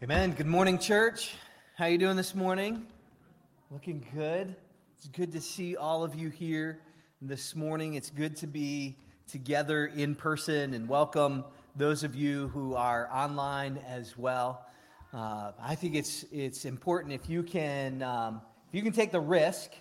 Amen. Good morning, church. How you doing this morning? Looking good. It's good to see all of you here this morning. It's good to be together in person and welcome those of you who are online as well. Uh, I think it's it's important if you can um, if you can take the risk,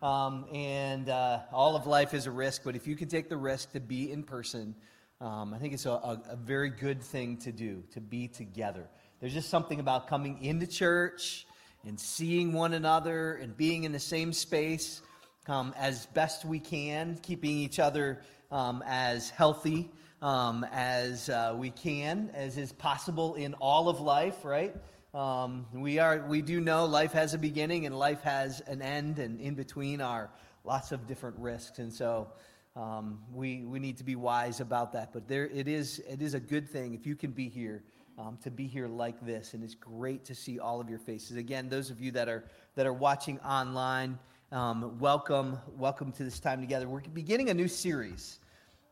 um, and uh, all of life is a risk. But if you can take the risk to be in person, um, I think it's a, a, a very good thing to do to be together. There's just something about coming into church and seeing one another and being in the same space um, as best we can, keeping each other um, as healthy um, as uh, we can, as is possible in all of life, right? Um, we, are, we do know life has a beginning and life has an end, and in between are lots of different risks. And so um, we, we need to be wise about that. But there, it, is, it is a good thing if you can be here um, to be here like this, and it's great to see all of your faces. Again, those of you that are that are watching online, um, welcome, welcome to this time together. We're beginning a new series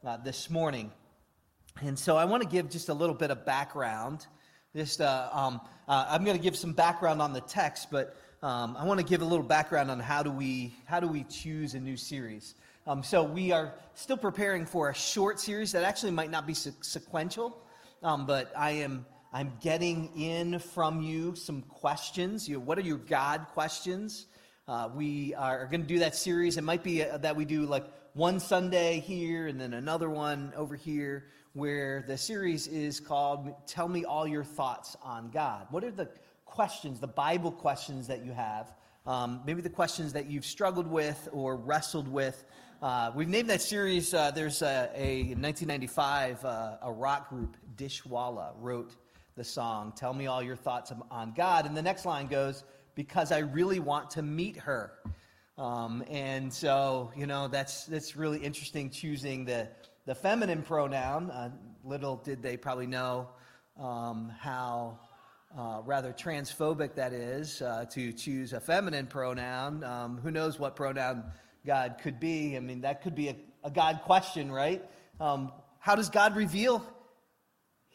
uh, this morning, and so I want to give just a little bit of background. Just, uh, um, uh, I'm going to give some background on the text, but um, I want to give a little background on how do we how do we choose a new series. Um, so we are still preparing for a short series that actually might not be sequential, um, but I am I'm getting in from you some questions. You what are your God questions? Uh, we are going to do that series. It might be uh, that we do like one Sunday here and then another one over here, where the series is called Tell Me All Your Thoughts on God. What are the questions, the Bible questions that you have? Um, maybe the questions that you've struggled with or wrestled with. Uh, we've named that series, uh, there's a, a 1995, uh, a rock group, Dishwalla, wrote the song, Tell Me All Your Thoughts on God. And the next line goes, Because I really want to meet her. Um, and so, you know, that's, that's really interesting choosing the, the feminine pronoun. Uh, little did they probably know um, how uh, rather transphobic that is uh, to choose a feminine pronoun. Um, who knows what pronoun God could be? I mean, that could be a, a God question, right? Um, how does God reveal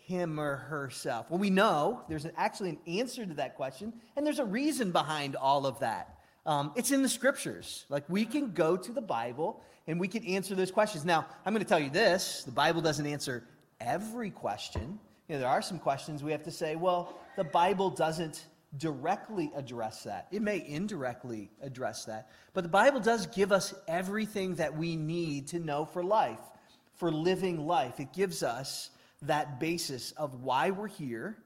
him or herself? Well, we know there's actually an answer to that question, and there's a reason behind all of that. Um, it's in the scriptures. Like we can go to the Bible and we can answer those questions. Now, I'm going to tell you this the Bible doesn't answer every question. You know, there are some questions we have to say, well, the Bible doesn't directly address that. It may indirectly address that. But the Bible does give us everything that we need to know for life, for living life. It gives us that basis of why we're here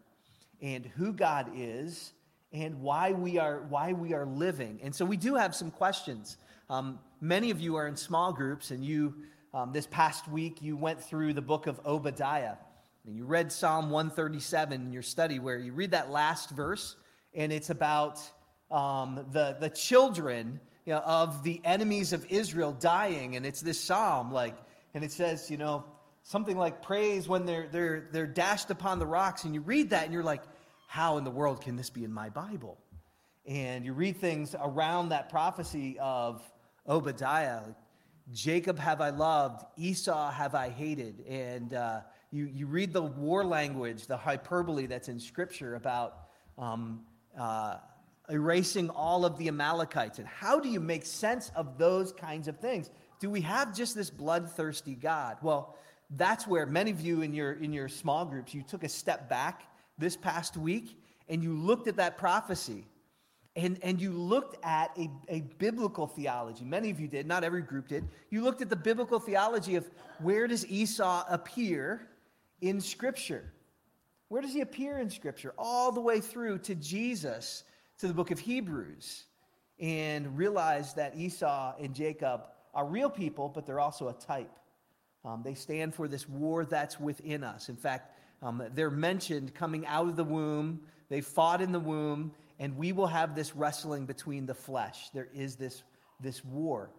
and who God is and why we are why we are living. And so we do have some questions. Um, many of you are in small groups, and you um, this past week you went through the book of Obadiah, and you read Psalm 137 in your study, where you read that last verse, and it's about um, the the children you know, of the enemies of Israel dying, and it's this psalm like, and it says, you know, something like praise when they're, they're, they're dashed upon the rocks. And you read that and you're like, how in the world can this be in my Bible? And you read things around that prophecy of Obadiah. Jacob have I loved, Esau have I hated. And uh, you, you read the war language, the hyperbole that's in Scripture about um, uh, erasing all of the Amalekites. And how do you make sense of those kinds of things? Do we have just this bloodthirsty God? Well, that's where many of you in your, in your small groups, you took a step back this past week and you looked at that prophecy and, and you looked at a, a biblical theology. Many of you did, not every group did. You looked at the biblical theology of where does Esau appear in Scripture? Where does he appear in Scripture? All the way through to Jesus, to the book of Hebrews, and realize that Esau and Jacob are real people, but they're also a type. Um, they stand for this war that's within us. In fact, um, they're mentioned coming out of the womb. They fought in the womb, and we will have this wrestling between the flesh. There is this, this war.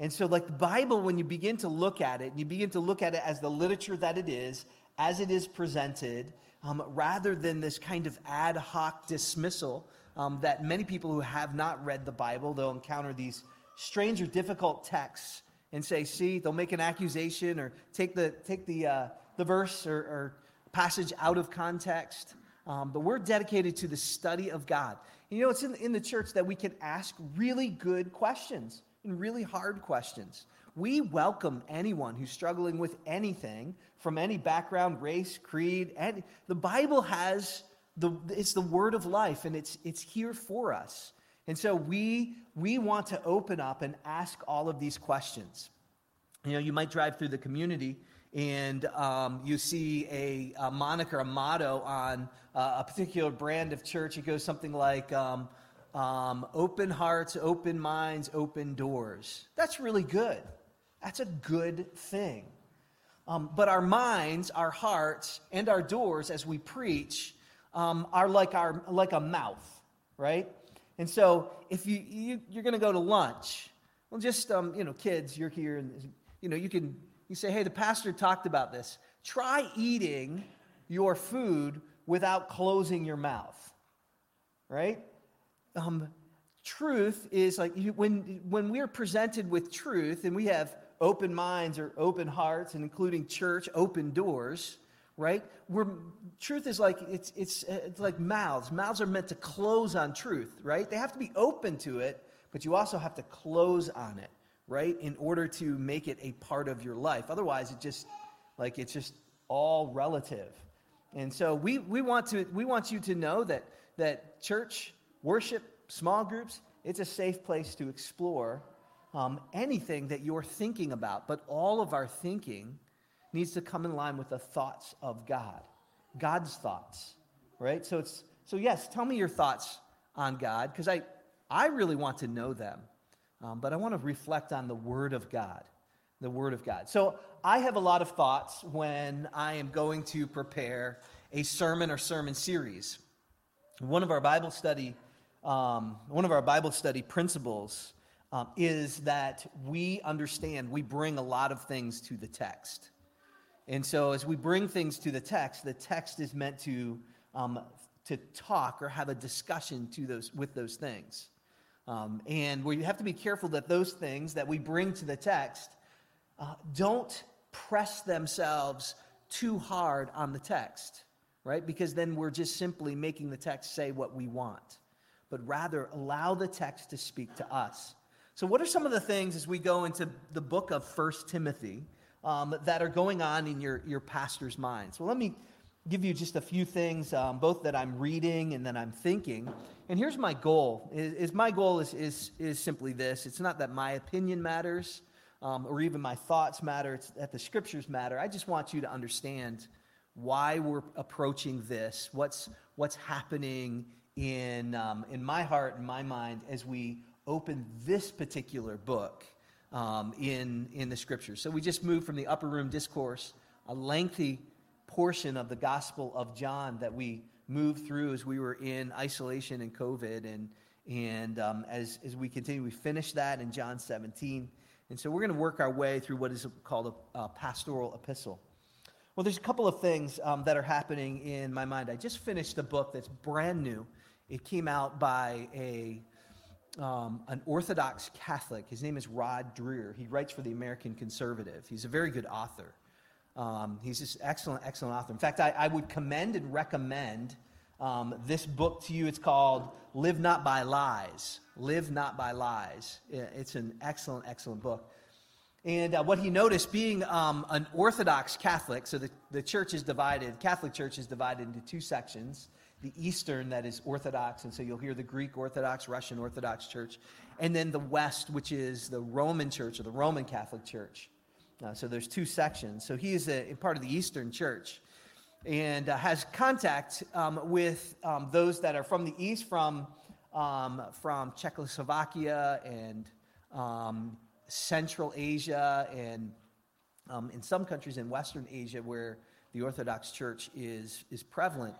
And so, like the Bible, when you begin to look at it, and you begin to look at it as the literature that it is, as it is presented, um, rather than this kind of ad hoc dismissal um, that many people who have not read the Bible, they'll encounter these strange or difficult texts and say, see, they'll make an accusation or take the, take the, uh, the verse or, or passage out of context. Um, but we're dedicated to the study of God. You know, it's in, in the church that we can ask really good questions and really hard questions. We welcome anyone who's struggling with anything from any background, race, creed. And the Bible has the it's the word of life and it's it's here for us. And so we we want to open up and ask all of these questions. You know, you might drive through the community and um, you see a, a, moniker, a motto on uh, a particular brand of church. It goes something like um, um, open hearts, open minds, open doors. That's really good. That's a good thing. Um, but our minds, our hearts, and our doors as we preach um, are like, our, like a mouth, right? And so if you, you, you're going to go to lunch, well, just, um, you know, kids, you're here, and, you know, you can you say, hey, the pastor talked about this. Try eating your food without closing your mouth, right? Um, truth is like when, when we're presented with truth and we have open minds or open hearts and including church open doors right we're, truth is like it's, it's, it's like mouths mouths are meant to close on truth right they have to be open to it but you also have to close on it right? In order to make it a part of your life. Otherwise, it just, like, it's just all relative. And so we, we, want, to, we want you to know that, that church, worship, small groups, it's a safe place to explore um, anything that you're thinking about. But all of our thinking needs to come in line with the thoughts of God, God's thoughts, right? So it's so yes, tell me your thoughts on God because I I really want to know them. Um, but I want to reflect on the Word of God. The Word of God. So I have a lot of thoughts when I am going to prepare a sermon or sermon series. One of our Bible study, um, one of our Bible study principles um, is that we understand, we bring a lot of things to the text. And so as we bring things to the text, the text is meant to, um, to talk or have a discussion to those, with those things. Um, and we have to be careful that those things that we bring to the text uh, don't press themselves too hard on the text, right? Because then we're just simply making the text say what we want, but rather allow the text to speak to us. So, what are some of the things as we go into the book of First Timothy um, that are going on in your, your pastor's mind. Well, let me give you just a few things, um, both that I'm reading and that I'm thinking. And here's my goal: is, is, my goal is, is is simply this. It's not that my opinion matters, um, or even my thoughts matter. It's that the scriptures matter. I just want you to understand why we're approaching this. What's what's happening in um, in my heart and my mind as we open this particular book um, in in the scriptures. So we just moved from the upper room discourse, a lengthy portion of the Gospel of John that we moved through as we were in isolation and COVID. And, and um, as, as we continue, we finished that in John 17. And so we're going to work our way through what is called a, a pastoral epistle. Well, there's a couple of things um, that are happening in my mind. I just finished a book that's brand new. It came out by a, um, an Orthodox Catholic. His name is Rod Dreher. He writes for the American Conservative. He's a very good author. Um, he's just excellent, excellent author. In fact, I, I would commend and recommend um, this book to you. It's called Live Not by Lies. Live Not by Lies. It's an excellent, excellent book. And uh, what he noticed, being um, an Orthodox Catholic, so the, the church is divided, Catholic Church is divided into two sections the Eastern, that is Orthodox, and so you'll hear the Greek Orthodox, Russian Orthodox Church, and then the West, which is the Roman Church or the Roman Catholic Church. Uh, so there's two sections. So he is a, a part of the Eastern Church and uh, has contact um, with um, those that are from the East, from, um, from Czechoslovakia and um, Central Asia, and um, in some countries in Western Asia where the Orthodox Church is, is prevalent.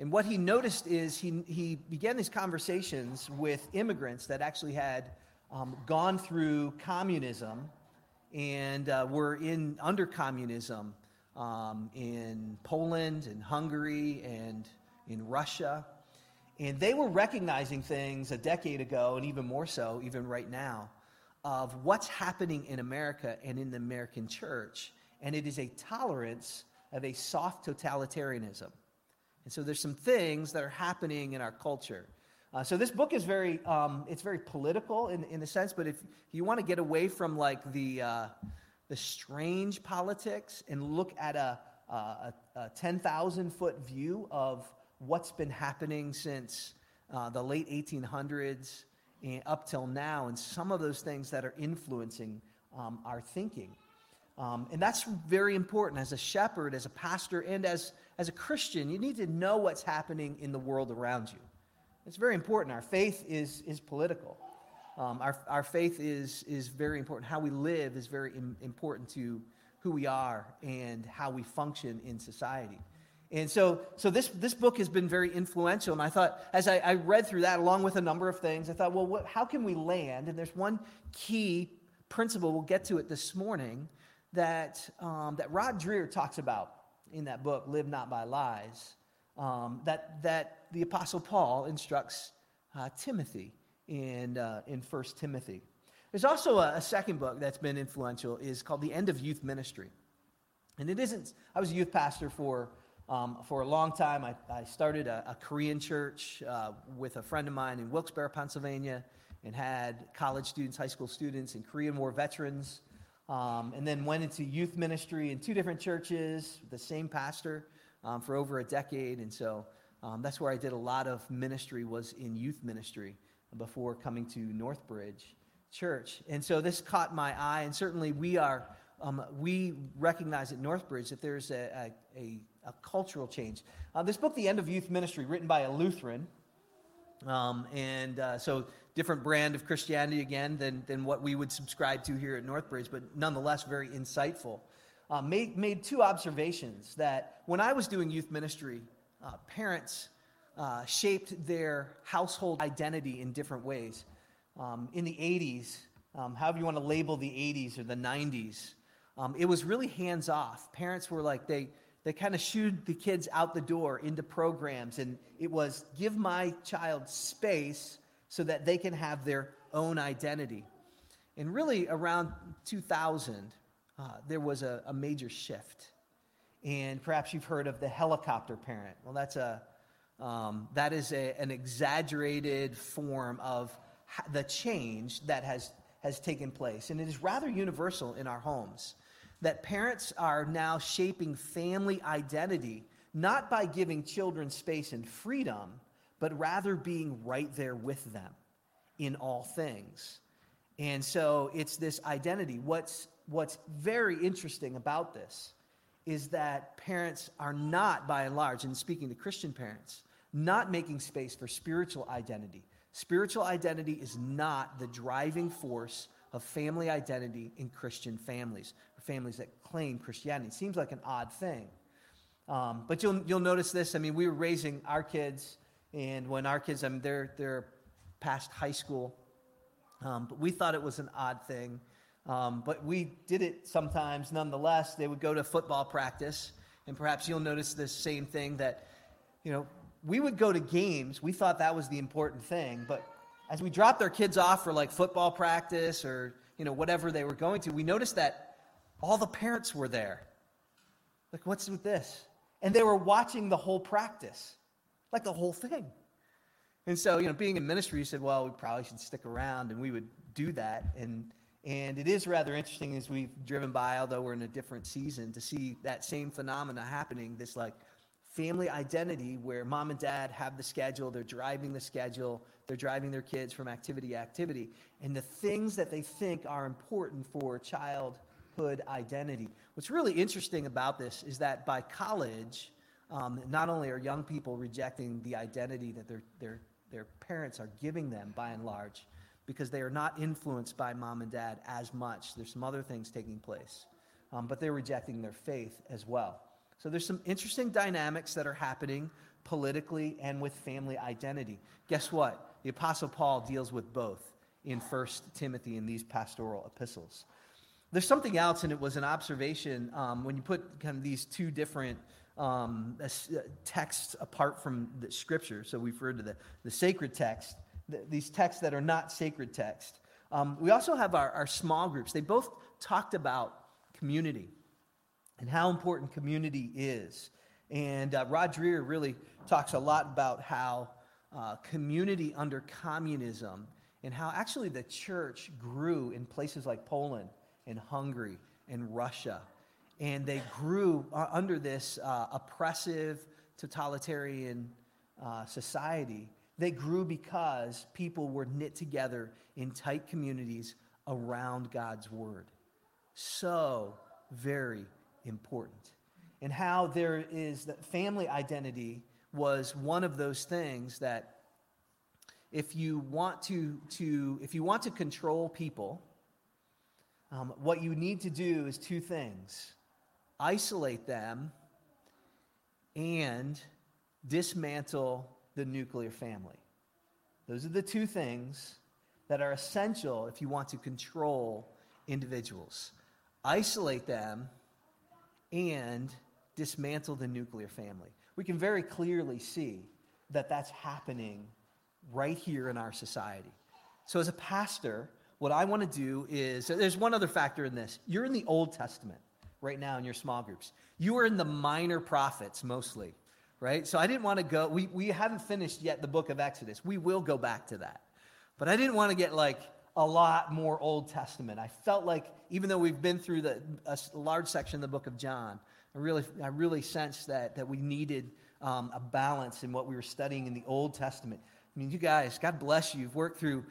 And what he noticed is he, he began these conversations with immigrants that actually had um, gone through communism and uh, were in under communism um, in Poland and Hungary and in Russia. And they were recognizing things a decade ago, and even more so, even right now, of what's happening in America and in the American church. And it is a tolerance of a soft totalitarianism. And so there's some things that are happening in our culture. Uh, so this book is very, um, it's very political in, in a sense, but if you want to get away from like the, uh, the strange politics and look at a, a, a 10,000 foot view of what's been happening since uh, the late 1800s and up till now, and some of those things that are influencing um, our thinking. Um, and that's very important as a shepherd, as a pastor, and as, as a Christian. You need to know what's happening in the world around you. It's very important. Our faith is, is political. Um, our, our faith is, is very important. How we live is very Im- important to who we are and how we function in society. And so, so this, this book has been very influential. And I thought, as I, I read through that, along with a number of things, I thought, well, what, how can we land? And there's one key principle, we'll get to it this morning, that, um, that Rod Dreher talks about in that book, Live Not by Lies, um, that, that the Apostle Paul instructs uh, Timothy in, uh, in 1 Timothy. There's also a, a second book that's been influential, is called The End of Youth Ministry. And it isn't, I was a youth pastor for um, for a long time, I, I started a, a, Korean church uh, with a friend of mine in Wilkes-Barre, Pennsylvania, and had college students, high school students, and Korean War veterans. Um, and then went into youth ministry in two different churches, the same pastor um, for over a decade. And so um, that's where I did a lot of ministry was in youth ministry before coming to Northbridge Church. And so this caught my eye, and certainly we are um, we recognize at Northbridge that there's a, a, a cultural change. Uh, this book, The End of Youth Ministry, written by a Lutheran, um, and uh, so different brand of Christianity again than, than what we would subscribe to here at Northbridge, but nonetheless very insightful. Uh, made, made two observations that when I was doing youth ministry, uh, parents uh, shaped their household identity in different ways. Um, in the 80s, um, however you want to label the 80s or the 90s, um, it was really hands off. Parents were like, they, they kind of shooed the kids out the door into programs. And it was give my child space so that they can have their own identity. And really, around 2000, uh, there was a, a, major shift. And perhaps you've heard of the helicopter parent. Well, that's a, um, that is a, an exaggerated form of the change that has, has taken place. And it is rather universal in our homes that parents are now shaping family identity not by giving children space and freedom, but rather being right there with them in all things. And so it's this identity. What's, what's very interesting about this is that parents are not, by and large, and speaking to Christian parents, not making space for spiritual identity. Spiritual identity is not the driving force of family identity in Christian families families that claim Christianity. It seems like an odd thing. Um, but you'll, you'll notice this. I mean, we were raising our kids, and when our kids, I mean, they're, they're past high school, um, but we thought it was an odd thing. Um, but we did it sometimes nonetheless. They would go to football practice, and perhaps you'll notice the same thing that, you know, we would go to games. We thought that was the important thing, but as we dropped our kids off for like football practice or, you know, whatever they were going to, we noticed that all the parents were there. Like, what's with this? And they were watching the whole practice, like the whole thing. And so, you know, being in ministry, you said, well, we probably should stick around, and we would do that. And and it is rather interesting as we've driven by, although we're in a different season, to see that same phenomena happening. This like family identity where mom and dad have the schedule, they're driving the schedule, they're driving their kids from activity to activity, and the things that they think are important for childhood identity. What's really interesting about this is that by college, um, not only are young people rejecting the identity that their, their, their parents are giving them by and large, because they are not influenced by mom and dad as much. There's some other things taking place, um, but they're rejecting their faith as well. So there's some interesting dynamics that are happening politically and with family identity. Guess what? The Apostle Paul deals with both in 1 Timothy in these pastoral epistles. There's something else, and it was an observation um, when you put kind of these two different um, uh, texts apart from the scripture. So we've referred to the, the sacred text, the, these texts that are not sacred text. Um, we also have our, our small groups. They both talked about community and how important community is. And uh, Rod Dreher really talks a lot about how uh, community under communism and how actually the church grew in places like Poland and Hungary and Russia. And they grew uh, under this uh, oppressive, totalitarian uh, society. They grew because people were knit together in tight communities around God's word. So very important. And how there is that family identity was one of those things that if you want to, to if you want to control people, um, what you need to do is two things isolate them and dismantle the nuclear family. Those are the two things that are essential if you want to control individuals. Isolate them and dismantle the nuclear family. We can very clearly see that that's happening right here in our society. So, as a pastor, what I want to do is there's one other factor in this. You're in the Old Testament right now in your small groups, you are in the minor prophets mostly, right? So, I didn't want to go, we, we haven't finished yet the book of Exodus. We will go back to that. But I didn't want to get like a lot more Old Testament. I felt like, even though we've been through the, a large section of the book of John, I really, I really sensed that, that we needed um, a balance in what we were studying in the Old Testament. I mean, you guys, God bless you. You've worked through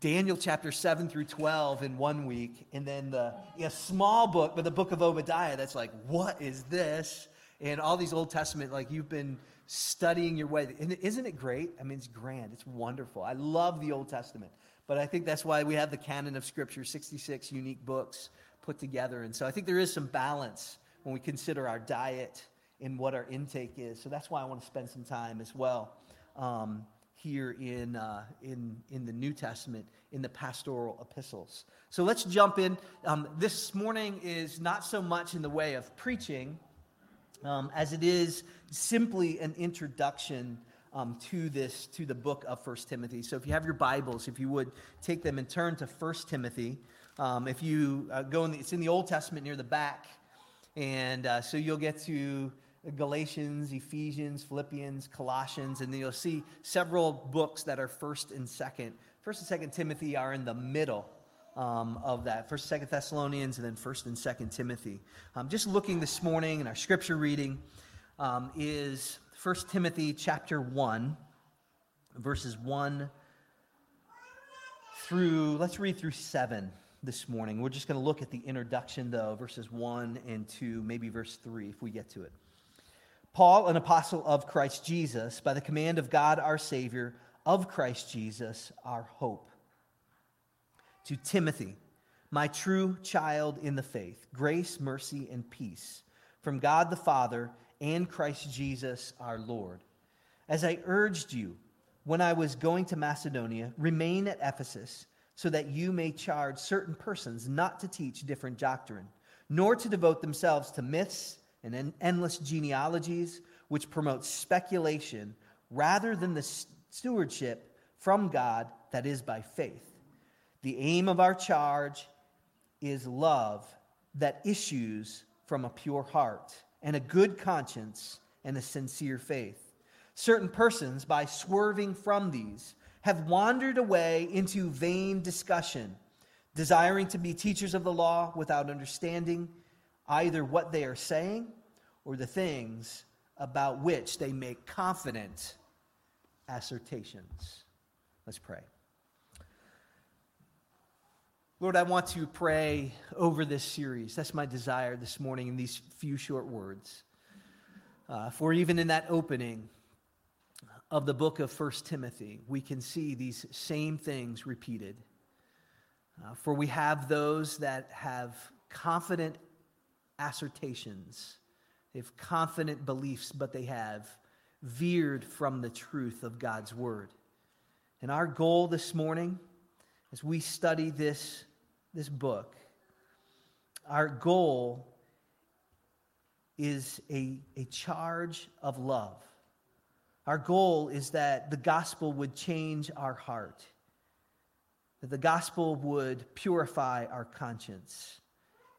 Daniel chapter 7 through 12 in one week, and then the a small book, but the book of Obadiah that's like, what is this? And all these Old Testament, like you've been studying your way. And isn't it great? I mean, it's grand. It's wonderful. I love the Old Testament. But I think that's why we have the canon of Scripture, 66 unique books put together. And so I think there is some balance when we consider our diet and what our intake is. So that's why I want to spend some time as well um, here in, uh, in, in the New Testament, in the pastoral epistles. So let's jump in. Um, this morning is not so much in the way of preaching um, as it is simply an introduction um, to this, to the book of First Timothy. So if you have your Bibles, if you would take them and turn to First Timothy. Um, if you uh, go in the, it's in the Old Testament near the back. And uh, so you'll get to Galatians, Ephesians, Philippians, Colossians, and then you'll see several books that are first and second. First and second Timothy are in the middle um, of that. First and second Thessalonians, and then first and second Timothy. Um, just looking this morning in our scripture reading um, is First Timothy chapter 1, verses 1 through, let's read through 7 this morning. We're just going to look at the introduction, though, verses 1 and 2, maybe verse 3 if we get to it. Paul, an apostle of Christ Jesus, by the command of God our Savior, of Christ Jesus, our hope. To Timothy, my true child in the faith, grace, mercy, and peace from God the Father and Christ Jesus our Lord. As I urged you when I was going to Macedonia, remain at Ephesus so that you may charge certain persons not to teach different doctrine, nor to devote themselves to myths and endless genealogies which promote speculation rather than the stewardship from God that is by faith. The aim of our charge is love that issues from a pure heart and a good conscience and a sincere faith. Certain persons, by swerving from these, have wandered away into vain discussion, desiring to be teachers of the law without understanding either what they are saying or the things about which they make confident assertions. Let's pray. Lord, I want to pray over this series. That's my desire this morning in these few short words. Uh, for even in that opening of the book of First Timothy, we can see these same things repeated. Uh, for we have those that have confident assertions, they have confident beliefs, but they have veered from the truth of God's word. And our goal this morning, as we study this this book, our goal is a, a charge of love. Our goal is that the gospel would change our heart, that the gospel would purify our conscience,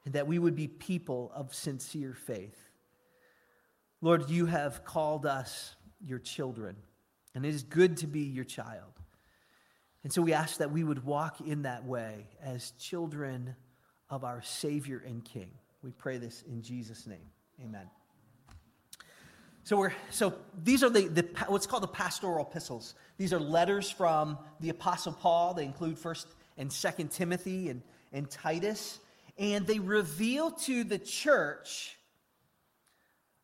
and that we would be people of sincere faith. Lord, you have called us your children, and it is good to be your child. And so we ask that we would walk in that way as children of our Savior and King. We pray this in Jesus' name. Amen. So we're so these are the, the what's called the pastoral epistles. These are letters from the Apostle Paul. They include First and Second Timothy and, and Titus, and they reveal to the church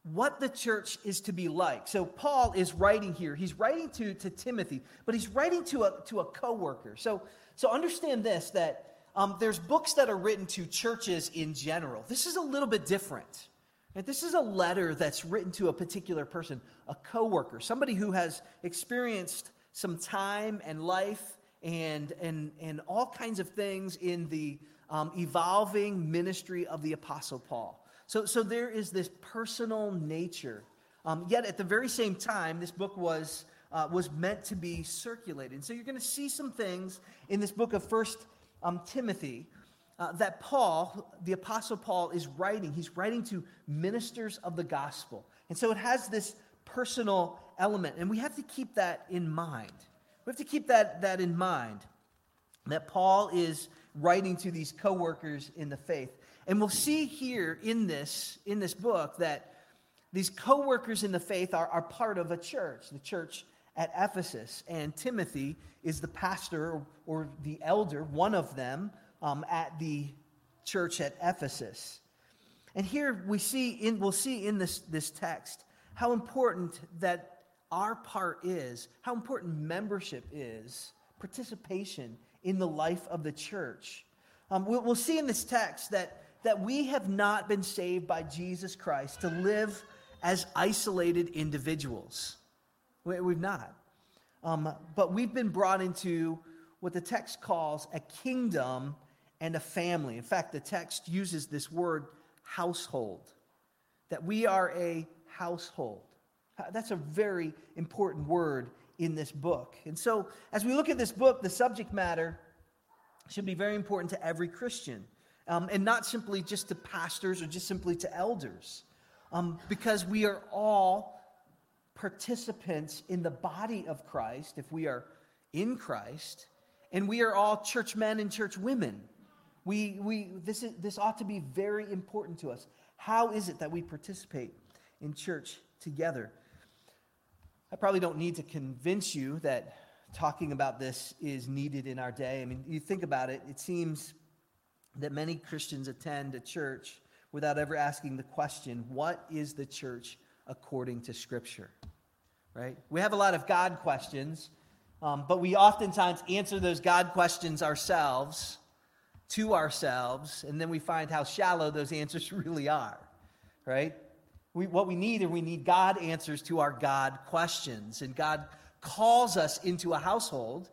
what the church is to be like. So Paul is writing here. He's writing to, to Timothy, but he's writing to a, to a coworker. So, so understand this, that um, there's books that are written to churches in general. This is a little bit different. Right? This is a letter that's written to a particular person, a coworker, somebody who has experienced some time and life and, and, and all kinds of things in the um, evolving ministry of the Apostle Paul. So, so there is this personal nature. Um, yet at the very same time, this book was, uh, was meant to be circulated. And so you're going to see some things in this book of First um, Timothy uh, that Paul, the Apostle Paul, is writing. He's writing to ministers of the gospel. And so it has this personal element. And we have to keep that in mind. We have to keep that, that in mind that Paul is writing to these co workers in the faith. And we'll see here in this, in this book that these co workers in the faith are, are part of a church, the church at Ephesus. And Timothy is the pastor or, or the elder, one of them, um, at the church at Ephesus. And here we see in, we'll see in this, this text how important that our part is, how important membership is, participation in the life of the church. Um, we'll, we'll see in this text that that we have not been saved by Jesus Christ to live as isolated individuals. We've not. Um, but we've been brought into what the text calls a kingdom and a family. In fact, the text uses this word household, that we are a household. That's a very important word in this book. And so, as we look at this book, the subject matter should be very important to every Christian um, and not simply just to pastors or just simply to elders, um, because we are all participants in the body of Christ if we are in Christ, and we are all church men and church women. We, we, this, is, this ought to be very important to us. How is it that we participate in church together? I probably don't need to convince you that talking about this is needed in our day. I mean, you think about it, it seems that many Christians attend a church without ever asking the question, what is the church according to Scripture? Right? We have a lot of God questions, um, but we oftentimes answer those God questions ourselves, to ourselves, and then we find how shallow those answers really are. Right? We, what we need, and we need God answers to our God questions. And God calls us into a household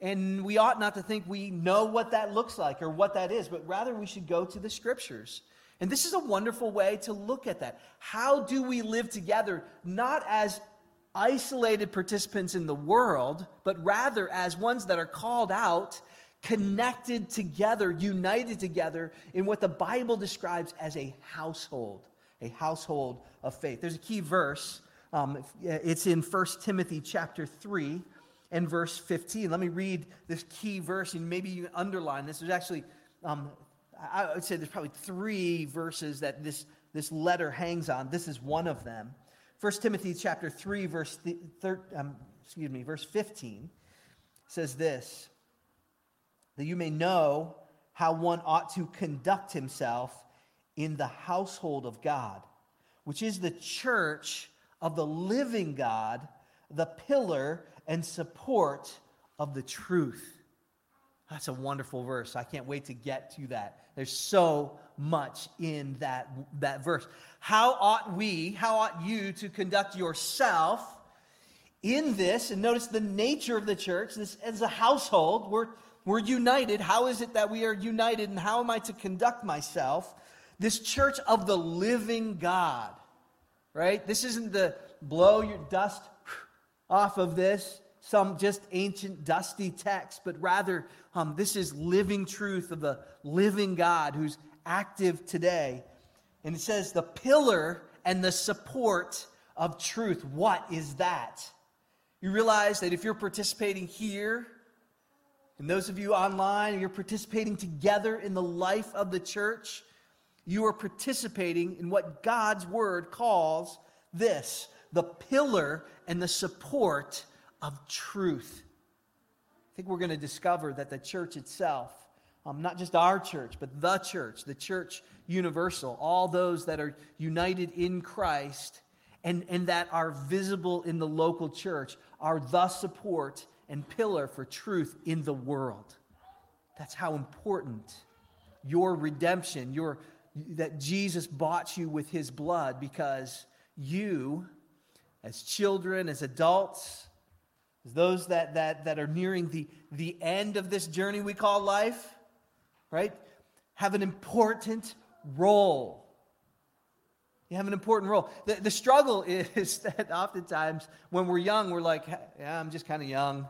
and we ought not to think we know what that looks like or what that is, but rather we should go to the scriptures. And this is a wonderful way to look at that. How do we live together, not as isolated participants in the world, but rather as ones that are called out, connected together, united together in what the Bible describes as a household, a household of faith. There's a key verse. Um, it's in 1 Timothy chapter 3 and verse 15. Let me read this key verse, and maybe you underline this. There's actually, um, I would say there's probably three verses that this, this letter hangs on. This is one of them. 1 Timothy chapter 3, verse, th- thir- um, excuse me, verse 15 says this, that you may know how one ought to conduct himself in the household of God, which is the church of the living God, the pillar and support of the truth. That's a wonderful verse. I can't wait to get to that. There's so much in that, that verse. How ought we, how ought you to conduct yourself in this? And notice the nature of the church. This as a household, we're, we're united. How is it that we are united, and how am I to conduct myself? This church of the living God, right? This isn't the blow your dust off of this, some just ancient, dusty text, but rather um, this is living truth of the living God who's active today. And it says, the pillar and the support of truth. What is that? You realize that if you're participating here, and those of you online, you're participating together in the life of the church, you are participating in what God's word calls this the pillar and the support of truth. I think we're going to discover that the church itself, um, not just our church, but the church, the church universal, all those that are united in Christ and, and that are visible in the local church, are the support and pillar for truth in the world. That's how important your redemption, your that Jesus bought you with his blood because you as children, as adults, as those that, that, that are nearing the, the end of this journey we call life, right, have an important role. You have an important role. The, the struggle is that oftentimes when we're young, we're like, yeah, I'm just kind of young.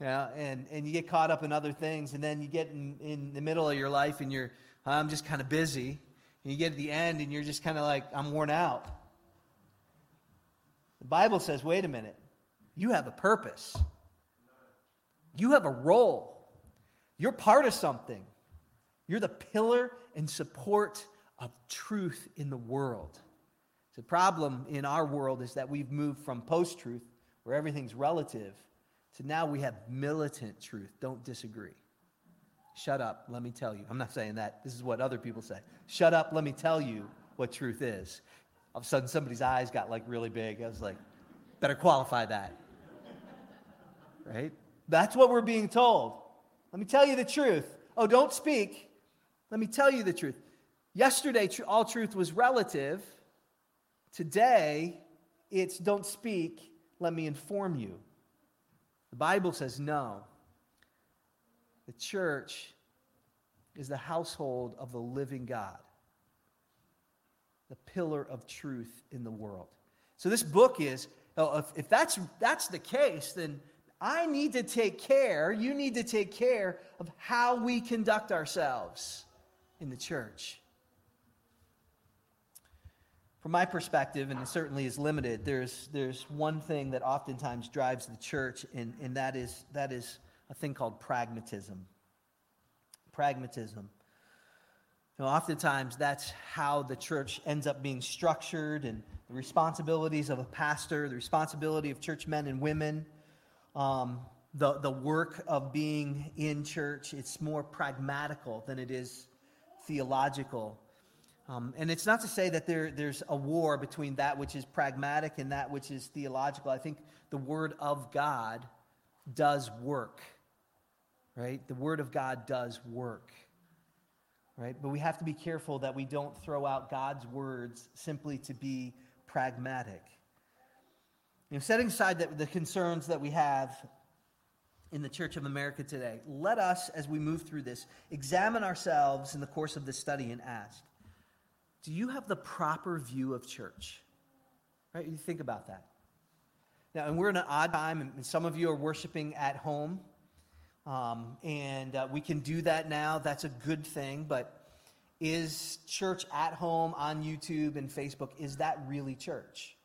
Yeah, and, and you get caught up in other things, and then you get in, in the middle of your life and you're, I'm just kind of busy. And you get to the end and you're just kind of like, I'm worn out. The Bible says, wait a minute, you have a purpose, you have a role, you're part of something. You're the pillar and support of truth in the world. The problem in our world is that we've moved from post truth, where everything's relative, to now we have militant truth. Don't disagree. Shut up, let me tell you. I'm not saying that. This is what other people say. Shut up, let me tell you what truth is all of a sudden somebody's eyes got like really big. I was like, better qualify that. Right? That's what we're being told. Let me tell you the truth. Oh, don't speak. Let me tell you the truth. Yesterday, all truth was relative. Today, it's don't speak. Let me inform you. The Bible says no. The church is the household of the living God the pillar of truth in the world. So this book is, oh, if, if that's, that's the case, then I need to take care, you need to take care of how we conduct ourselves in the church. From my perspective, and it certainly is limited, there's, there's one thing that oftentimes drives the church, and, and that, is, that is a thing called pragmatism. Pragmatism. You know, oftentimes that's how the church ends up being structured and the responsibilities of a pastor, the responsibility of church men and women, um, the, the work of being in church, it's more pragmatical than it is theological. Um, and it's not to say that there, there's a war between that which is pragmatic and that which is theological. I think the Word of God does work, right? The Word of God does work right? But we have to be careful that we don't throw out God's words simply to be pragmatic. You know, setting aside the, the concerns that we have in the Church of America today, let us, as we move through this, examine ourselves in the course of this study and ask Do you have the proper view of church? Right? You think about that. Now, and we're in an odd time, and some of you are worshiping at home. Um, and uh, we can do that now. That's a good thing. But is church at home on YouTube and Facebook, is that really church?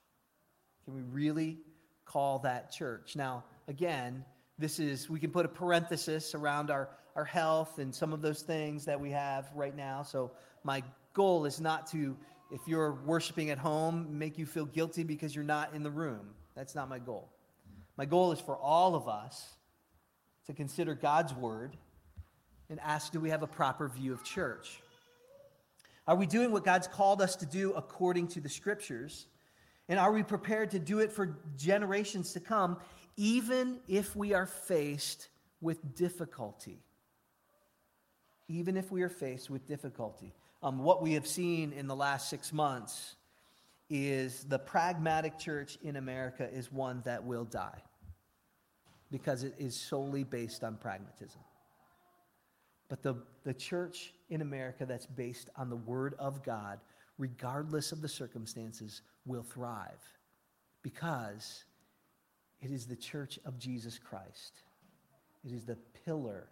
Can we really call that church? Now, again, this is, we can put a parenthesis around our, our health and some of those things that we have right now. So, my goal is not to, if you're worshiping at home, make you feel guilty because you're not in the room. That's not my goal. My goal is for all of us to consider God's word and ask do we have a proper view of church? Are we doing what God's called us to do according to the scriptures? And are we prepared to do it for generations to come, even if we are faced with difficulty? Even if we are faced with difficulty. Um, what we have seen in the last six months is the pragmatic church in America is one that will die because it is solely based on pragmatism. But the, the church in America that's based on the Word of God, regardless of the circumstances, will thrive because it is the church of Jesus Christ. It is the pillar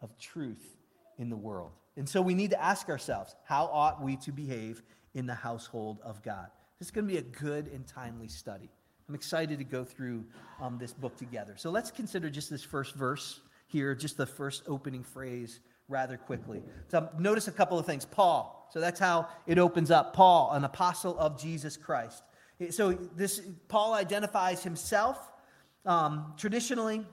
of truth in the world. And so we need to ask ourselves how ought we to behave in the household of God. This is going to be a good and timely study. I'm excited to go through um, this book together. So let's consider just this first verse here, just the first opening phrase rather quickly. So notice a couple of things. Paul. So that's how it opens up. Paul, an apostle of Jesus Christ. So this Paul identifies himself. Um, traditionally,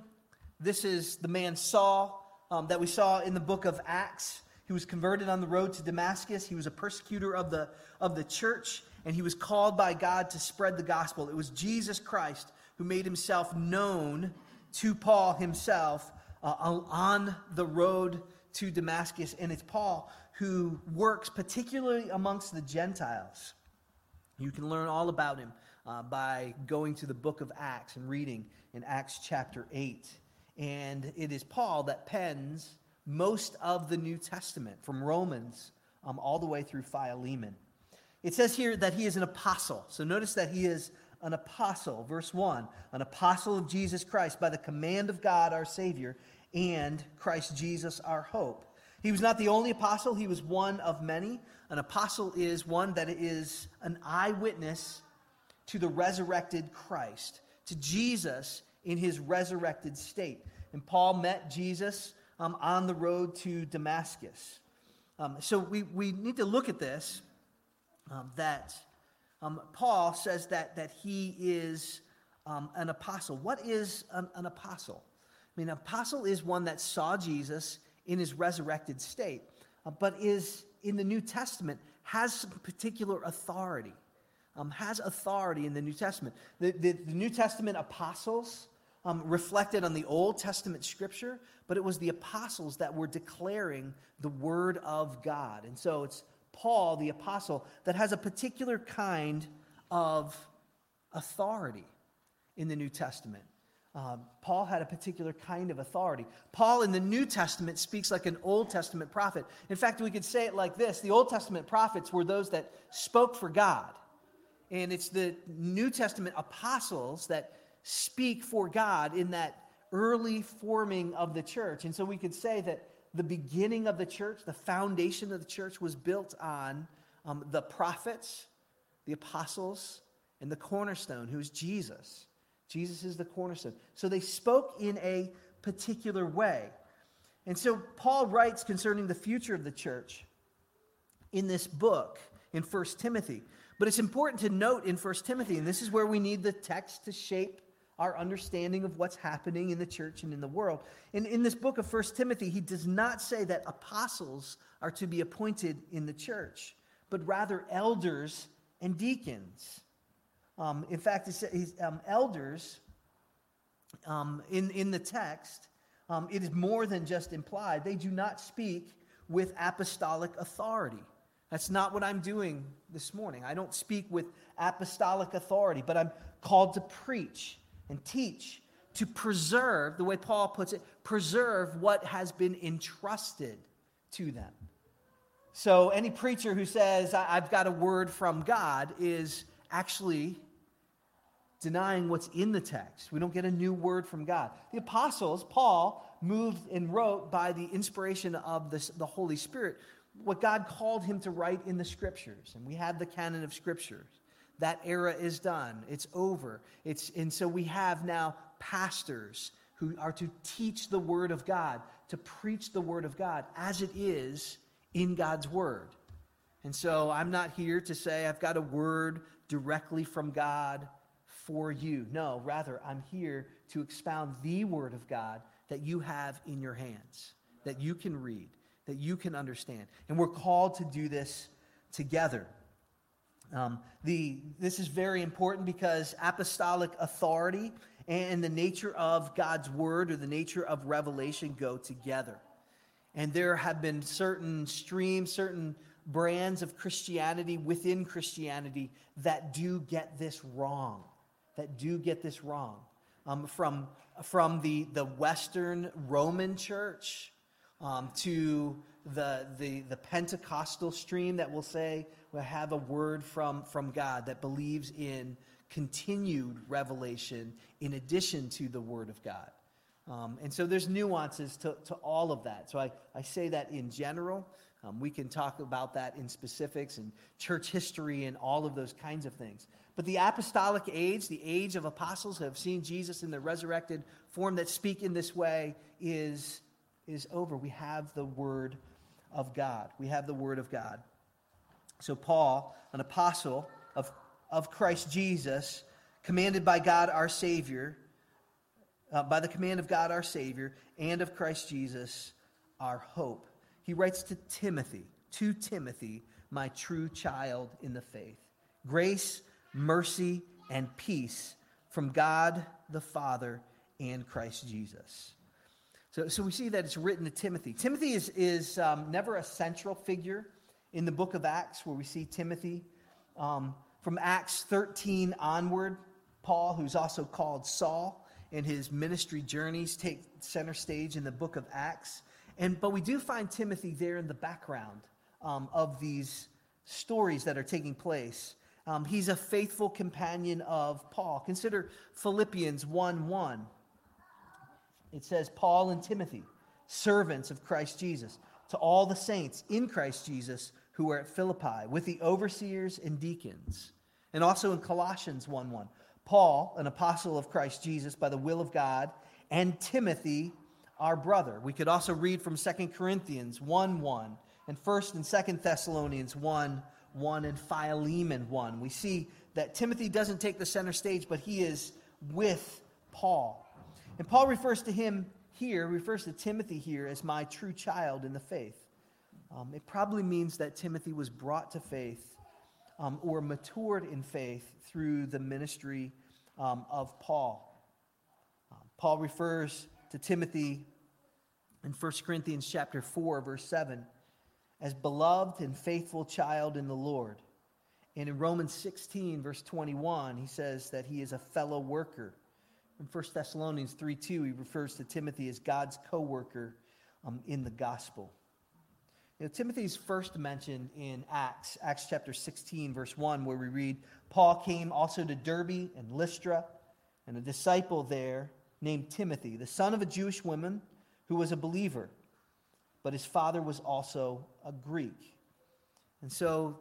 this is the man Saul um, that we saw in the book of Acts. He was converted on the road to Damascus. He was a persecutor of the, of the church, and he was called by God to spread the gospel. It was Jesus Christ who made himself known to Paul himself uh, on the road to Damascus. And it's Paul who works particularly amongst the Gentiles. You can learn all about him uh, by going to the book of Acts and reading in Acts chapter 8. And it is Paul that pens most of the New Testament from Romans um, all the way through Philemon. It says here that he is an apostle. So notice that he is an apostle. Verse 1 an apostle of Jesus Christ by the command of God our Savior and Christ Jesus our hope. He was not the only apostle, he was one of many. An apostle is one that is an eyewitness to the resurrected Christ, to Jesus in his resurrected state. And Paul met Jesus um, on the road to Damascus. Um, so we, we need to look at this um, that um, Paul says that, that he is um, an apostle. What is an, an apostle? I mean, an apostle is one that saw Jesus in his resurrected state, uh, but is in the New Testament has some particular authority. Um, has authority in the New Testament. The, the, the New Testament apostles um, reflected on the Old Testament scripture, but it was the apostles that were declaring the word of God. And so it's Paul, the apostle, that has a particular kind of authority in the New Testament. Um, Paul had a particular kind of authority. Paul in the New Testament speaks like an Old Testament prophet. In fact, we could say it like this the Old Testament prophets were those that spoke for God. And it's the New Testament apostles that speak for God in that early forming of the church. And so we could say that the beginning of the church, the foundation of the church, was built on um, the prophets, the apostles, and the cornerstone, who's Jesus. Jesus is the cornerstone. So they spoke in a particular way. And so Paul writes concerning the future of the church in this book in 1 Timothy. But it's important to note in 1 Timothy, and this is where we need the text to shape our understanding of what's happening in the church and in the world. And in this book of 1 Timothy, he does not say that apostles are to be appointed in the church, but rather elders and deacons. Um, in fact, um, elders um, in, in the text, um, it is more than just implied. They do not speak with apostolic authority. That's not what I'm doing this morning. I don't speak with apostolic authority, but I'm called to preach and teach, to preserve, the way Paul puts it, preserve what has been entrusted to them. So, any preacher who says, I've got a word from God is actually denying what's in the text. We don't get a new word from God. The apostles, Paul, moved and wrote by the inspiration of the, the Holy Spirit what God called him to write in the scriptures. And we have the canon of scriptures. That era is done, it's over. It's, and so we have now pastors who are to teach the word of God, to preach the word of God as it is in God's word. And so I'm not here to say I've got a word directly from God for you. No, rather, I'm here to expound the Word of God that you have in your hands, that you can read, that you can understand. And we're called to do this together. Um, the, this is very important because apostolic authority and the nature of God's Word or the nature of revelation go together. And there have been certain streams, certain brands of Christianity within Christianity that do get this wrong that do get this wrong. Um, from, from the, the Western Roman church um, to the, the, the Pentecostal stream that will say, have a word from, from God that believes in continued revelation in addition to the Word of God. Um, and so there's nuances to, to all of that. So I, I say that in general. Um, we can talk about that in specifics and church history and all of those kinds of things. But the apostolic age, the age of apostles who have seen Jesus in the resurrected form that speak in this way, is, is over. We have the Word of God. We have the Word of God. So, Paul, an apostle of, of Christ Jesus, commanded by God our Savior, uh, by the command of God our Savior, and of Christ Jesus our hope. He writes to Timothy, to Timothy, my true child in the faith. Grace, mercy, and peace from God the Father and Christ Jesus. So, so we see that it's written to Timothy. Timothy is, is um, never a central figure in the book of Acts where we see Timothy. Um, from Acts 13 onward, Paul, who's also called Saul, and his ministry journeys take center stage in the book of Acts. And, but we do find Timothy there in the background um, of these stories that are taking place. Um, he's a faithful companion of Paul. Consider Philippians 1 1. It says, Paul and Timothy, servants of Christ Jesus, to all the saints in Christ Jesus who are at Philippi, with the overseers and deacons. And also in Colossians 1 1. Paul, an apostle of Christ Jesus by the will of God, and Timothy, our brother. We could also read from 2 Corinthians 1 1 and 1st and 2nd Thessalonians 1 1 and Philemon 1. We see that Timothy doesn't take the center stage, but he is with Paul. And Paul refers to him here, refers to Timothy here as my true child in the faith. Um, it probably means that Timothy was brought to faith um, or matured in faith through the ministry um, of Paul. Um, Paul refers to Timothy in 1 Corinthians chapter 4 verse 7 as beloved and faithful child in the Lord. And in Romans 16 verse 21 he says that he is a fellow worker. In 1 Thessalonians 3 2 he refers to Timothy as God's co-worker um, in the gospel. You know, Timothy's first mentioned in Acts, Acts chapter 16, verse 1, where we read, Paul came also to Derbe and Lystra, and a disciple there named Timothy, the son of a Jewish woman who was a believer, but his father was also a Greek. And so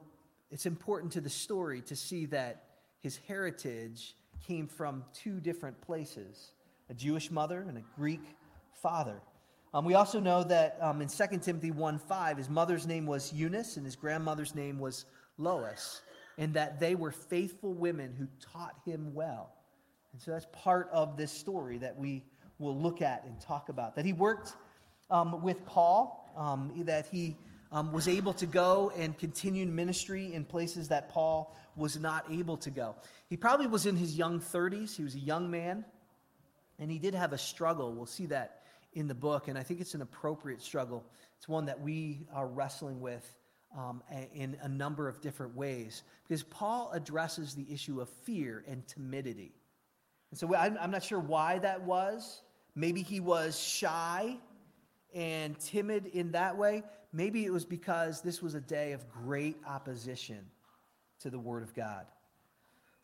it's important to the story to see that his heritage came from two different places a Jewish mother and a Greek father. Um, we also know that um, in 2 Timothy 1 5, his mother's name was Eunice and his grandmother's name was Lois, and that they were faithful women who taught him well. And so that's part of this story that we will look at and talk about. That he worked um, with Paul, um, that he um, was able to go and continue ministry in places that Paul was not able to go. He probably was in his young 30s, he was a young man, and he did have a struggle. We'll see that in the book, and I think it's an appropriate struggle. It's one that we are wrestling with um, in a number of different ways because Paul addresses the issue of fear and timidity. And so I'm, not sure why that was. Maybe he was shy and timid in that way. Maybe it was because this was a day of great opposition to the Word of God.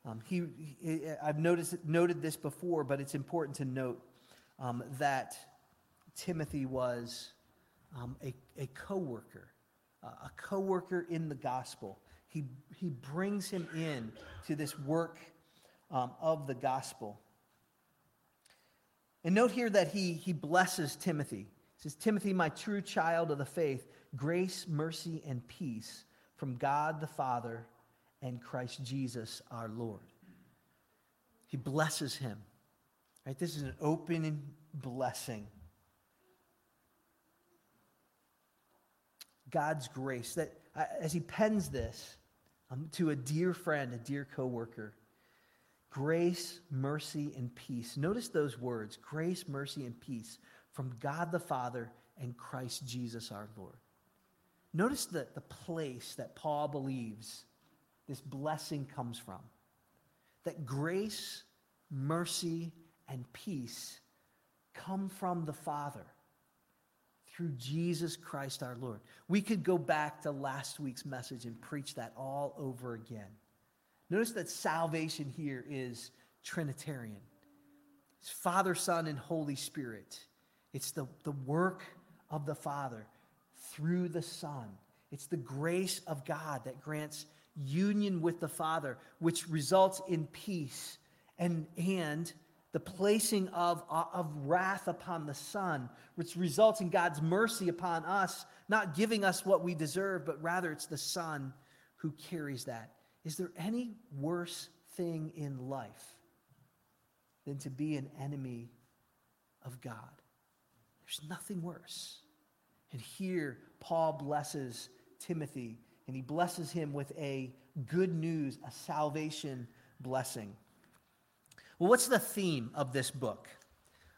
Um, he, he, I've noticed, noted this before, but it's important to note um, that Timothy was um, a, a co worker, uh, a co worker in the gospel. He, he brings him in to this work um, of the gospel. And note here that he, he blesses Timothy. He says, Timothy, my true child of the faith, grace, mercy, and peace from God the Father and Christ Jesus our Lord. He blesses him. Right? This is an open blessing. God's grace. That as he pens this um, to a dear friend, a dear coworker, grace, mercy, and peace. Notice those words grace, mercy, and peace from God the Father and Christ Jesus our Lord. Notice the, the place that Paul believes this blessing comes from. That grace, mercy, and peace come from the Father through Jesus Christ our Lord. We could go back to last week's message and preach that all over again. Notice that salvation here is Trinitarian. It's Father, Son, and Holy Spirit. It's the, the work of the Father through the Son. It's the grace of God that grants union with the Father, which results in peace and, and the placing of, uh, of wrath upon the Son, which results in God's mercy upon us, not giving us what we deserve, but rather it's the Son who carries that. Is there any worse thing in life than to be an enemy of God? There's nothing worse. And here, Paul blesses Timothy, and he blesses him with a good news, a salvation blessing. Well, what's the theme of this book?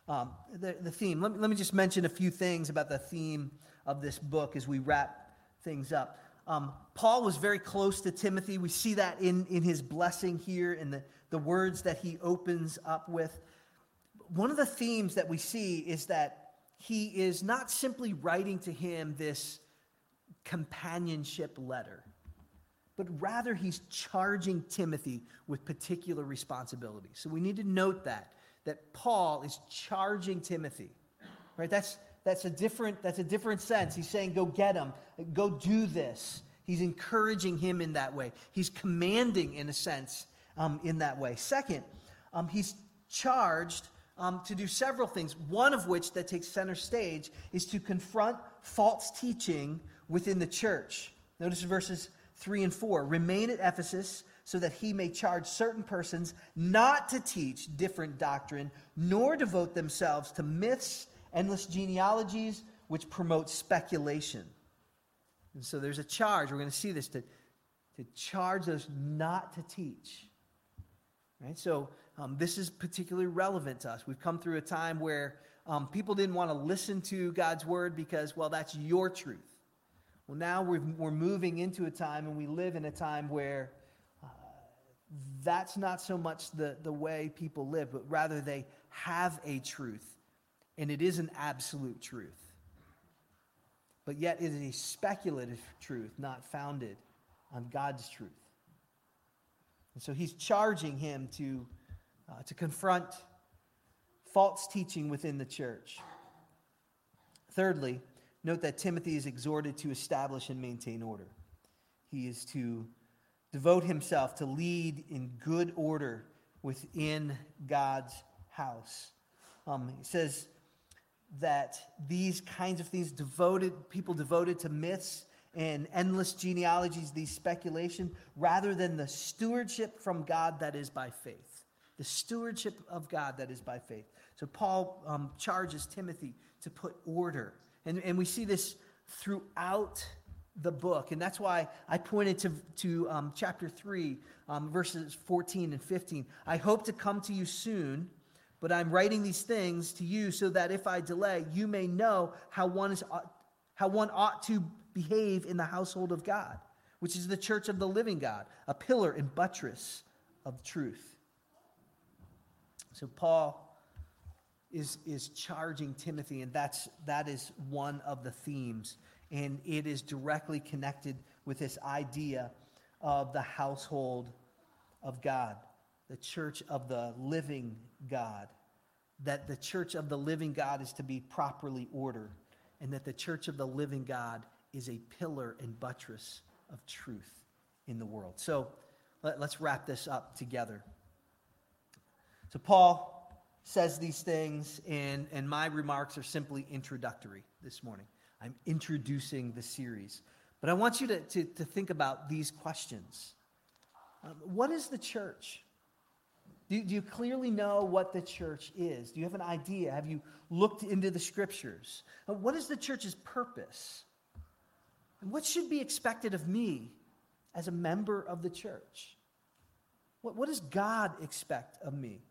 Um, the, the theme, let me, let me just mention a few things about the theme of this book as we wrap things up. Um, Paul was very close to Timothy. We see that in, in his blessing here in the, the words that he opens up with. One of the themes that we see is that he is not simply writing to him this companionship letter, but rather he's charging Timothy with particular responsibilities. So we need to note that, that Paul is charging Timothy, right? That's, that's, a different, that's a different sense. He's saying, go get him, go do this. He's encouraging him in that way. He's commanding, in a sense, um, in that way. Second, um, he's charged um, to do several things, one of which that takes center stage is to confront false teaching within the church. Notice verses 3 and 4. Remain at Ephesus so that he may charge certain persons not to teach different doctrine, nor devote themselves to myths, endless genealogies, which promote speculation. And so there's a charge. We're going to see this to, to charge those not to teach. Right? So um, this is particularly relevant to us. We've come through a time where um, people didn't want to listen to God's word because, well, that's your truth. Well, now we're, we're moving into a time, and we live in a time where uh, that's not so much the, the way people live, but rather they have a truth, and it is an absolute truth. But yet it is a speculative truth, not founded on God's truth. And so he's charging him to, uh, to confront false teaching within the church. Thirdly, Note that Timothy is exhorted to establish and maintain order. He is to devote himself to lead in good order within God's house. Um, he says that these kinds of things, devoted people devoted to myths and endless genealogies, these speculation, rather than the stewardship from God that is by faith. The stewardship of God that is by faith. So Paul um, charges Timothy to put order and, and we see this throughout the book. And that's why I pointed to, to um, chapter 3, um, verses 14 and 15. I hope to come to you soon, but I'm writing these things to you so that if I delay, you may know how one, is, how one ought to behave in the household of God, which is the church of the living God, a pillar and buttress of truth. So, Paul is, is charging Timothy, and that's, that is one of the themes. And it is directly connected with this idea of the household of God, the church of the living God. That the church of the living God is to be properly ordered, and that the church of the living God is a pillar and buttress of truth in the world. So let, us wrap this up together. So, Paul says these things, and, and my remarks are simply introductory this morning. I'm introducing the series. But I want you to, to, to think about these questions. Um, what is the church? Do, do you clearly know what the church is? Do you have an idea? Have you looked into the scriptures? Uh, what is the church's purpose? And what should be expected of me as a member of the church? What, what does God expect of me?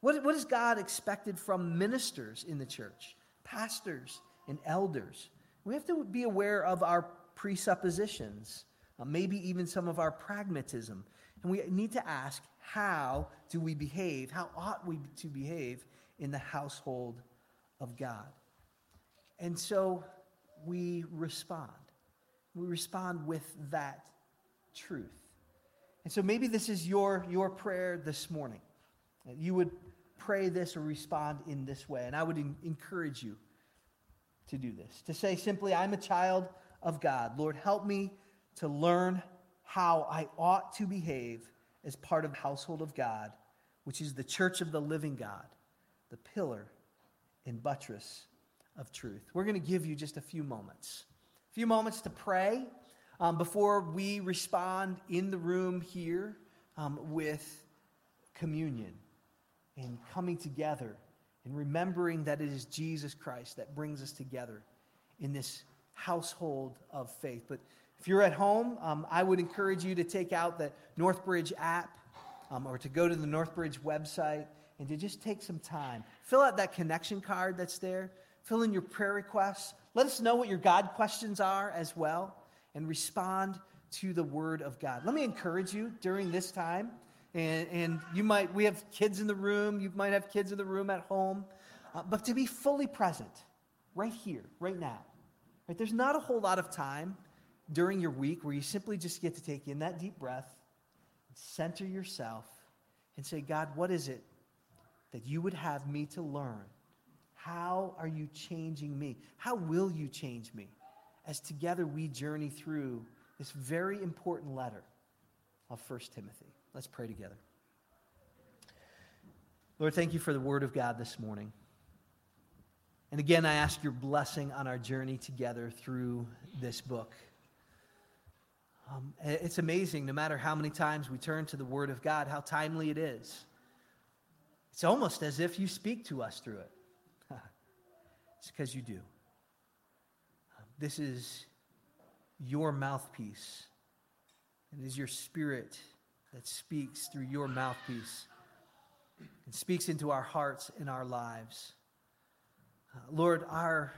What, what is God expected from ministers in the church, pastors and elders? We have to be aware of our presuppositions, uh, maybe even some of our pragmatism. And we need to ask, how do we behave? How ought we to behave in the household of God? And so we respond. We respond with that truth. And so maybe this is your, your prayer this morning. You would pray this or respond in this way. And I would encourage you to do this to say simply, I'm a child of God. Lord, help me to learn how I ought to behave as part of the household of God, which is the church of the living God, the pillar and buttress of truth. We're going to give you just a few moments, a few moments to pray um, before we respond in the room here um, with communion and coming together and remembering that it is Jesus Christ that brings us together in this household of faith. But if you're at home, um, I would encourage you to take out the Northbridge app um, or to go to the Northbridge website and to just take some time. Fill out that connection card that's there. Fill in your prayer requests. Let us know what your God questions are as well and respond to the Word of God. Let me encourage you during this time. And, and you might, we have kids in the room, you might have kids in the room at home, uh, but to be fully present right here, right now. Right? There's not a whole lot of time during your week where you simply just get to take in that deep breath, center yourself, and say, God, what is it that you would have me to learn? How are you changing me? How will you change me? As together we journey through this very important letter of 1 Timothy. Let's pray together. Lord, thank you for the word of God this morning. And again, I ask your blessing on our journey together through this book. Um, it's amazing, no matter how many times we turn to the Word of God, how timely it is. It's almost as if you speak to us through it. it's because you do. This is your mouthpiece, it is your spirit that speaks through your mouthpiece and speaks into our hearts and our lives. Uh, Lord, our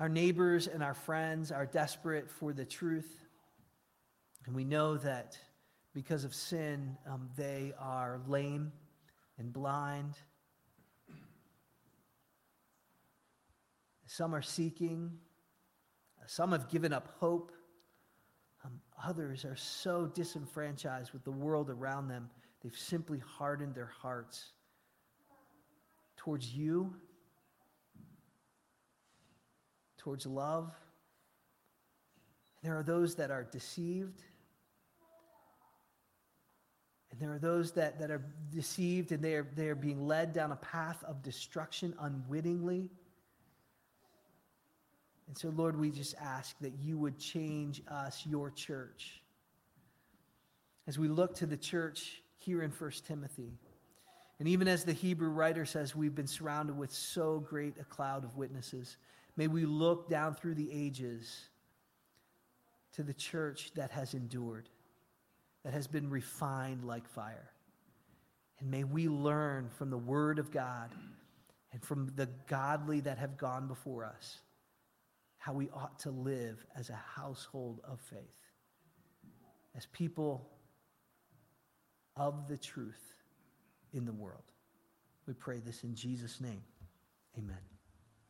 our neighbors and our friends are desperate for the truth. And we know that because of sin, um, they are lame and blind. Some are seeking, some have given up hope. Others are so disenfranchised with the world around them, they've simply hardened their hearts towards you towards love. There are those that are deceived. And there are those that, that are deceived and they are, they are being led down a path of destruction unwittingly. And so, Lord, we just ask that you would change us, your church. As we look to the church here in 1 Timothy, and even as the Hebrew writer says, we've been surrounded with so great a cloud of witnesses. May we look down through the ages to the church that has endured, that has been refined like fire. And may we learn from the Word of God and from the godly that have gone before us how we ought to live as a household of faith, as people of the truth in the world. We pray this in Jesus' name. Amen.